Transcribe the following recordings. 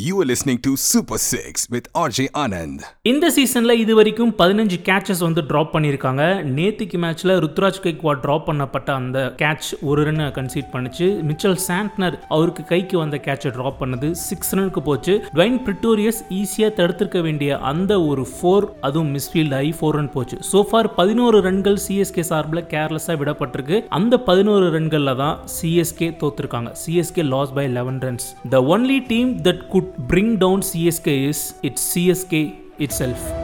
You are listening to Super Six with RJ Anand இந்த சீசனில் இது வரைக்கும் பதினஞ்சு கேட்சஸ் வந்து ட்ராப் பண்ணியிருக்காங்க. நேத்திக்கு மேட்ச்சில் ருத்ராஜ் கைக்வா ட்ராப் பண்ணப்பட்ட அந்த கேட்ச் ஒரு ரன் கன்சீட் பண்ணுச்சு. மிச்சல் சாண்ட்னர் அவருக்கு கைக்கு வந்த கேட்சை ட்ராப் பண்ணது. சிக்ஸ் ரனுக்கு போச்சு. ட்வைன் பிரிட்டோரியஸ் ஈஸியாக தடுத்திருக்க வேண்டிய அந்த ஒரு ஃபோர் அதுவும் மிஸ்ஃபீல்ட் ஆகி ஃபோர் ரன் போச்சு. சோஃபார் பதினோரு ரன்கள் சிஎஸ்கே சார்பில் கேர்லெஸ்ஸாக விடப்பட்டிருக்கு. அந்த பதினோரு ரன்களில் தான் CSK தோத்துருக்காங்க. CSK lost by eleven runs the only team that could would bring down CSK is its CSK itself.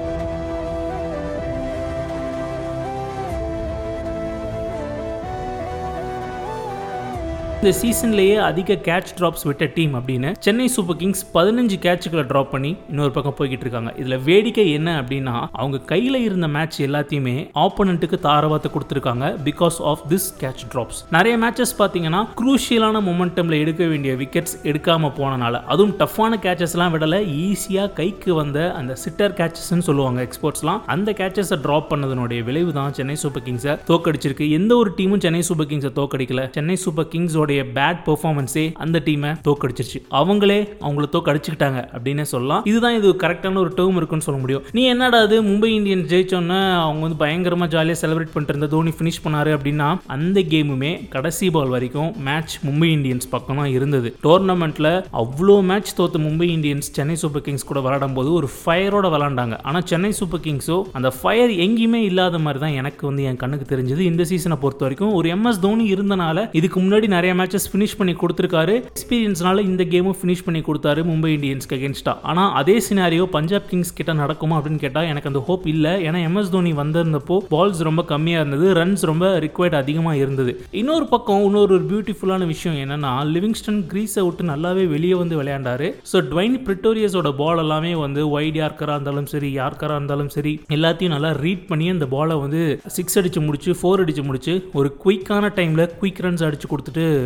இந்த சீசன்லேயே அதிக கேட்ச் ட்ராப்ஸ் விட்ட டீம் அப்படின்னு சென்னை சூப்பர் கிங்ஸ் பதினஞ்சு கேட்சுகளை ட்ராப் பண்ணி இன்னொரு பக்கம் போய்கிட்டு இருக்காங்க. இதில் வேடிக்கை என்ன அப்படின்னா அவங்க கையில் இருந்த மேட்ச் எல்லாத்தையுமே ஆப்போனண்ட்டுக்கு தாரவாத்தை கொடுத்துருக்காங்க because of this catch drops நிறைய மேட்சஸ் பார்த்தீங்கன்னா குரூஷியலான மொமெண்டமில் எடுக்க வேண்டிய விக்கெட்ஸ் எடுக்காமல் போனனால அதுவும் டஃப்பான கேட்சஸ்லாம் விடலை ஈஸியாக கைக்கு வந்த அந்த சிட்டர் கேட்சஸ்ன்னு சொல்லுவாங்க எக்ஸ்போர்ட்ஸ்லாம் அந்த கேட்சஸை ட்ராப் பண்ணதனுடைய விளைவு தான் சென்னை சூப்பர் கிங்ஸை தோக்கடிச்சிருக்கு. எந்த ஒரு டீமும் சென்னை சூப்பர் கிங்ஸை தோக்கடிக்கல. சென்னை சூப்பர் கிங்ஸோட அவங்களுடைய பேட் பெர்ஃபார்மன்ஸே அந்த டீமை தோக்கடிச்சிருச்சு. அவங்களே அவங்கள தோக்கடிச்சுக்கிட்டாங்க அப்படின்னே சொல்லலாம். இதுதான் இது கரெக்டான ஒரு டேர்ம் இருக்குன்னு சொல்ல முடியும். நீ என்னடா அது மும்பை இந்தியன்ஸ் ஜெயிச்சோன்னே அவங்க வந்து பயங்கரமாக ஜாலியாக செலிப்ரேட் பண்ணிட்டு இருந்த தோனி ஃபினிஷ் பண்ணாரு அப்படின்னா அந்த கேமுமே கடைசி பால் வரைக்கும் மேட்ச் மும்பை இந்தியன்ஸ் பக்கம் தான் இருந்தது. டோர்னமெண்ட்டில் அவ்வளோ மேட்ச் தோத்த Mumbai Indians Chennai super kings கூட விளாடும் போது ஒரு ஃபயரோட விளாண்டாங்க ஆனால் சென்னை சூப்பர் கிங்ஸோ அந்த ஃபயர் எங்கேயுமே இல்லாத மாதிரி தான் எனக்கு வந்து என் கண்ணுக்கு தெரிஞ்சது. இந்த சீசனை பொறுத்த வரைக்கும் ஒரு எம்எஸ் தோனி இருந்தனால இதுக்கு முன்னாடி நிறைய மேட்சஸ் ஃபினிஷ் பண்ணி கொடுத்துருக்காரு. எக்ஸ்பீரியன்ஸ்னால இந்த கேமும் ஃபினிஷ் பண்ணி கொடுத்தாரு மும்பை இந்தியன்ஸ்க்கு அகேன்ஸ்டா ஆனால் அதே சினாரியோ பஞ்சாப் கிங்ஸ் கிட்ட நடக்குமா அப்படின்னு கேட்டால் எனக்கு அந்த ஹோப் இல்லை. ஏன்னா எம்எஸ் தோனி வந்திருந்தப்போ பால்ஸ் ரொம்ப கம்மியாக இருந்தது. ரன்ஸ் ரொம்ப ரிக்வயர்ட் அதிகமாக இருந்தது. இன்னொரு பக்கம் இன்னொரு ஒரு பியூட்டிஃபுல்லான விஷயம் என்னன்னா லிவிங்ஸ்டன் கிரீஸை விட்டு நல்லாவே வெளியே வந்து விளையாண்டாரு. ஸோ ட்வைன் பிரிட்டோரியஸோட பால் எல்லாமே வந்து ஒயிட் யார்க்கராக இருந்தாலும் சரி யார்க்கராக இருந்தாலும் சரி எல்லாத்தையும் நல்லா ரீட் பண்ணி அந்த பாலை வந்து சிக்ஸ் அடிச்சு முடிச்சு ஃபோர் அடிச்சு முடிச்சு ஒரு குயிக்கான டைமில் குயிக் ரன்ஸ் அடிச்சு கொடுத்துட்டு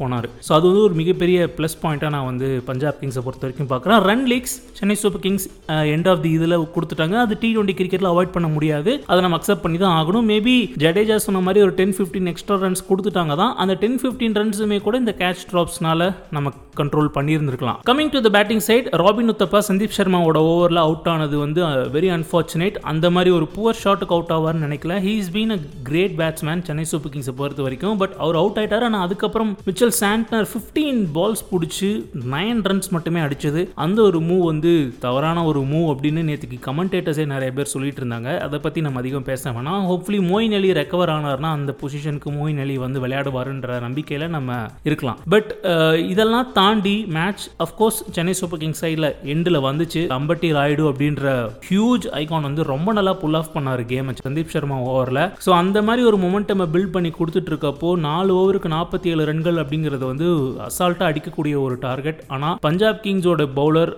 போனார். ஸோ அது வந்து ஒரு மிகப்பெரிய ப்ளஸ் பாயிண்ட்டாக நான் வந்து பஞ்சாப் கிங்ஸை பொறுத்த வரைக்கும் பார்க்குறேன். Run leaks Chennai super kings end of the இதில் கொடுத்துட்டாங்க. அது டி டுவெண்ட்டி கிரிக்கெட்டில் அவாய்ட் பண்ண முடியாது. அதை நம்ம அக்செப்ட் பண்ணி தான் ஆகணும். மேபி ஜடேஜா சொன்ன மாதிரி ஒரு டென் ஃபிஃப்டின் எக்ஸ்ட்ரா ரன்ஸ் கொடுத்துட்டாங்க தான். அந்த டென் ஃபிஃப்டின் ரன்ஸுமே கூட இந்த கேட்ச் ட்ராப்ஸ்னால நம்ம control பண்ணியிருந்திருக்கலாம். Coming to the batting side Robin Uthappa Sandeep சர்மாவோட ஓவரில் அவுட் ஆனது வந்து வெரி அன்ஃபார்ச்சுனேட் அந்த மாதிரி ஒரு புவர் ஷாட்டுக்கு அவுட் ஆவார்னு நினைக்கல. He is been a great batsman Chennai super கிங்ஸை பொறுத்த வரைக்கும். பட் அவர் அவுட் ஆயிட்டார். ஆனால் அதுக்கப்புறம் மிச்சல் சாண்ட்னர் ஃபிஃப்டீன் பால்ஸ் பிடிச்சி நைன் ரன்ஸ் மட்டுமே அடிச்சது. அந்த ஒரு மூவ் வந்து தவறான ஒரு மூவ் அப்படின்னு நேற்றுக்கு கமெண்டேட்டர்ஸே நிறைய பேர் சொல்லிட்டு இருந்தாங்க. அதை பற்றி நம்ம அதிகம் பேச வேணாம். ஹோப்ஃபுல்லி மோயின் அலி ரெக்கவர் ஆனார்னா அந்த பொசிஷனுக்கு மோயின் அலி வந்து விளையாடுவாருன்ற நம்பிக்கையில் நம்ம இருக்கலாம். பட் இதெல்லாம் தாண்டி match of course Chennai super kings சைடில் எண்டில் வந்துச்சு. அம்பட்டி ராயுடு அப்படின்ற ஹியூஜ் ஐகான் வந்து ரொம்ப நல்லா புல் ஆஃப் பண்ணார் கேம் சந்தீப் சர்மா ஓவரில் ஸோ அந்த மாதிரி ஒரு மொமெண்டம் பில்ட் பண்ணி கொடுத்துட்டு இருக்கப்போ நாலு ஓவருக்கு நாற்பத்தி ஏழு ரன்கள் அப்படிங்கிறது வந்து அசால்ட்டாக அடிக்கக்கூடிய ஒரு டார்கெட் ஆனால் பஞ்சாப் கிங்ஸோட பவுலர்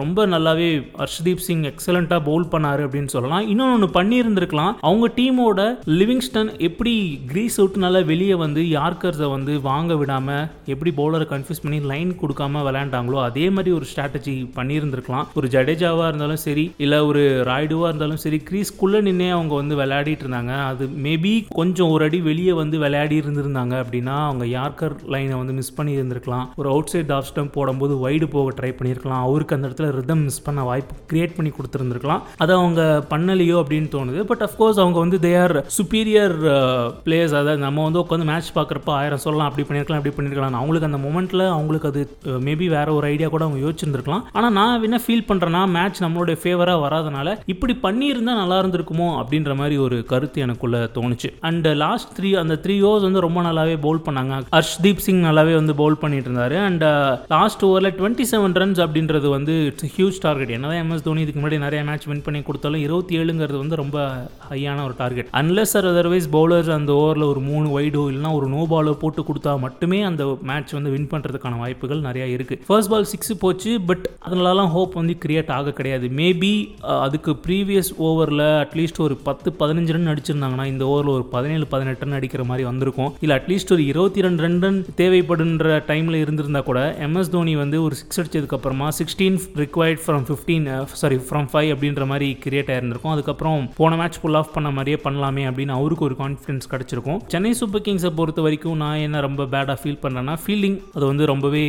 ரொம்ப நல்லாவே ஹர்ஷ்தீப் சிங் எக்ஸலண்ட்டாக பவுல் பண்ணார் அப்படின்னு சொல்லலாம். இன்னொன்று பண்ணியிருந்திருக்கலாம். அவங்க டீமோட லிவிங்ஸ்டன் எப்படி கிரீஸ் அவுட்னால நல்லா வெளியே வந்து யார்கர்ஸை வந்து வாங்க விடாமல் எப்படி பவுலரை கன்ஃபியூஸ் பண்ணி லைன் கொடுக்காம விளையாண்டாங்களோ அதே மாதிரி ஒரு ஸ்ட்ராட்டஜி பண்ணியிருந்திருக்கலாம். ஒரு ஜடேஜாவாக இருந்தாலும் சரி இல்லை ஒரு ராய்டுவாக இருந்தாலும் சரி கிரீஸ்குள்ளே நின்னே அவங்க வந்து விளையாடிட்டு இருந்தாங்க. அது மேபி கொஞ்சம் ஒரு அடி வெளியே வந்து விளையாடி இருந்திருந்தாங்க அப்படின்னா அவங்க யார்கர் லைனை வந்து மிஸ் பண்ணி இருந்திருக்கலாம் ஒரு அவுட் சைட் ஆஃப் ஸ்டம் போடும்போது வைடு போக ட்ரை பண்ணியிருக்கலாம். அவருக்கு அந்த இடத்துல ரிதம் மிஸ் பண்ண வாய்ப்பு கிரியேட் பண்ணி கொடுத்துருந்துருக்கலாம். அதை அவங்க பண்ணலையோ அப்படின்னு தோணுது. பட் அஃப்கோர்ஸ் அவங்க வந்து தே ஆர் சுப்பீரியர் பிளேயர்ஸ் அதாவது நம்ம வந்து உட்காந்து மேட்ச் பார்க்குறப்ப ஆயிரம் சொல்லலாம். அப்படி பண்ணியிருக்கலாம் அப்படி பண்ணியிருக்கலாம். அவங்களுக்கு அந்த மொமெண்ட்டில் அவங்களுக்கு அது uh, மேபி வேற ஒரு ஐடியா கூட அவங்க யோசிச்சிருந்துருக்கலாம். ஆனால் நான் என்ன ஃபீல் பண்ணுறேன்னா மேட்ச் நம்மளுடைய ஃபேவராக வராதனால இப்படி பண்ணியிருந்தால் நல்லா இருந்திருக்குமோ அப்படின்ற மாதிரி ஒரு கருத்து எனக்குள்ள தோணுச்சு. அண்ட் லாஸ்ட் த்ரீ அந்த த்ரீ ஓவர்ஸ் வந்து ரொம்ப நல்லாவே பவுல் பண்ணாங்க. ஹர்ஷ்தீப் சிங் நல்லாவே வந்து பவுல் பண்ணிட்டு இருந்தாரு அண்ட் லாஸ்ட் ஓவரில் டுவெண்ட்டி செவன் ரன்ஸ் அப்படின்றது வந்து இட்ஸ் ஹியூஜ் டார்கெட் என்னதான் எம்எஸ் தோனி இதுக்கு முன்னாடி நிறைய மேட்ச் வின் பண்ணி கொடுத்தாலும் இருபத்தி ஏழுங்கிறது வந்து ரொம்ப ஹையான ஒரு target unless or otherwise bowlers அந்த ஓவரில் ஒரு மூணு வைடோ இல்லைனா ஒரு நோ பாலோ போட்டு கொடுத்தா மட்டுமே அந்த மேட்ச் வந்து வின் பண்ணுறதுக்கான வாய்ப்புகள் நிறையா இருக்குது ஃபர்ஸ்ட் பால் சிக்ஸ் போச்சு பட் அதனாலலாம் ஹோப் வந்து கிரியேட் ஆக கிடையாது. மேபி uh, அதுக்கு ப்ரீவியஸ் ஓவரில் அட்லீஸ்ட் ஒரு பத்து பதினஞ்சு ரன் அடிச்சிருந்தாங்கன்னா இந்த ஓவரில் ஒரு பதினேழு பதினெட்டு ரன் அடிக்கிற மாதிரி வந்திருக்கும். இல்லை அட்லீஸ்ட் ஒரு இருபத்தி ரெண்டு ரன் ரன் தேவைப்படுன்ற டைமில் இருந்திருந்தா கூட எம்எஸ் தோனி வந்து ஒரு six அடிச்சதுக்கப்புறமா sixteen required from fifteen sorry from five அப்படின்ற மாதிரி கிரியேட் ஆயிருந்திருக்கும். அதுக்கப்புறம் போன மேட்ச் ஃபுல் ஆஃப் பண்ண மாதிரியே பண்ணலாமே அப்படின்னு அவருக்கு ஒரு கான்ஃபிடன்ஸ் கிடச்சிருக்கும். சென்னை சூப்பர் கிங்ஸை பொறுத்த வரைக்கும் நான் என்ன ரொம்ப பேடாக ஃபீல் பண்ணுறேன்னா ஃபீல்டிங் அது வந்து ரொம்பவே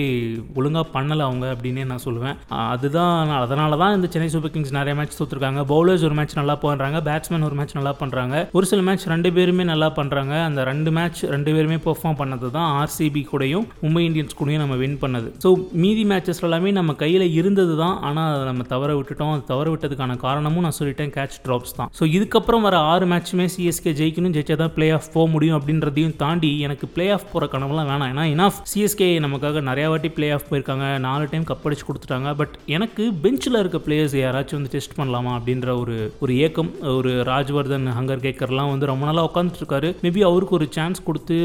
ஒழுங்காக பண்ணலை அவங்க அப்படின்னே நான் சொல்லுவேன். அதுதான் அதனால தான் இந்த சென்னை சூப்பர் கிங்ஸ் நிறைய மேட்ச் தோத்துருக்காங்க. பவுலர்ஸ் ஒரு மேட்ச் நல்லா பண்ணுறாங்க பேட்ஸ்மேன் ஒரு மேட்ச் நல்லா பண்ணுறாங்க ஒரு சில மேட்ச் ரெண்டு பேருமே நல்லா பண்ணுறாங்க அந்த ரெண்டு மேட்ச் ரெண்டு பேருமே பெர்ஃபார்ம் பண்ணது தான் ஆர்சிபி கூடயும் மும்பை இந்தியன்ஸ் கூடயும் நம்ம வின் பண்ணது. ஸோ மீதி மேட்சஸ் எல்லாமே நம்ம கையில் இருந்தது தான். ஆனால் அதை நம்ம தவற விட்டுட்டோம். அது தவற விட்டதுக்கான காரணமும் நான் சொல்லிட்டேன் கேட்ச் ட்ராப்ஸ் தான். ஸோ இதுக்கப்புறம் வர ஆறு மேட்ச்சுமே சிஎஸ்கே ஜெயிக்கணும் ஜெயிச்சா தான் பிளே ஆஃப் போக முடியும் அப்படின்றதையும் தாண்டி எனக்கு பிளே ஆஃப் போகிற கனவுலாம் வேணாம். ஏன்னா இனாஃப் சிஎஸ்கே நமக்காக நிறையா வாட்டி பிளே ஆஃப் போயிருக்காங்க. நாலு டைம் கப் அடிச்சு கொடுத்துட்டாங்க. பட் எனக்கு பெஞ்சில் இருக்க பிளேயர்ஸ் யாராச்சும் வந்து டெஸ்ட் பண்ணலாமா அப்படின்ற ஒரு ஒரு ஏக்கம் ஒரு ராஜ்வர்தன் ஹங்கர் கேக்கர்லாம் வந்து ரொம்ப நாளாக உட்காந்துட்டு இருக்காரு. மேபி அவருக்கு ஒரு சான்ஸ் கொடுத்து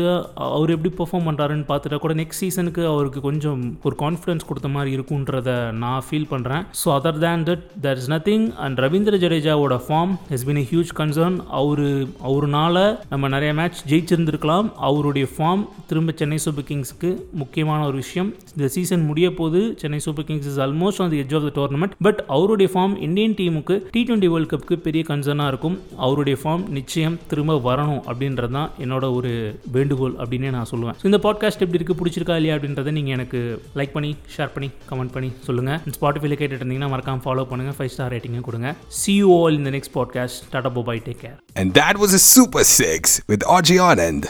அவர் எப்படி பெர்ஃபார்ம் பண்ணுறாருன்னு பார்த்துட்டா கூட நெக்ஸ்ட் சீசனுக்கு அவருக்கு கொஞ்சம் ஒரு கான்ஃபிடன்ஸ் கொடுத்த மாதிரி இருக்குன்றத நான் ஃபீல் பண்ணுறேன் so other than that there is nothing and Ravindra ஜடேஜாவோட form has been a huge concern அவர் அவருனால நம்ம நிறைய மேட்ச் ஜெயிச்சிருந்திருக்கலாம். அவருடைய ஃபார்ம் திரும்ப சென்னை சூப்பர் கிங்ஸ்க்கு முக்கியமான ஒரு விஷயம். இந்த சீசன் முடிய போது Chennai super kings is almost on the edge of the tournament but அவருடைய ஃபார்ம் இந்தியன் டீமுக்கு டி டுவெண்ட்டி வேர்ல்ட் கப்புக்கு பெரிய கன்சர்னாக இருக்கும். அவருடைய ஃபார்ம் நிச்சயம் திரும்ப வரணும் அப்படின்றது தான் என்னோட ஒரு வேண்டுகோள் அப்படின்னே நான் சொல்லுவேன். இந்த பாட் பாட்காஸ்ட் எப்படி இருக்குது பிடிச்சிருக்கா இல்லையா அப்படின்றத நீங்கள் எனக்கு லைக் பண்ணி ஷேர் பண்ணி கமெண்ட் பண்ணி சொல்லுங்கள் ஸ்பாட்டிஃபைல கேட்டுட்டு இருந்தீங்கன்னா மறக்காம ஃபாலோ பண்ணுங்கள் ஃபைவ் ஸ்டார் ரேட்டிங்கும் கொடுங்க. சி யூ ஆல் இந்த next podcast Tata போபாய் take care and that was a super six with RJ Anand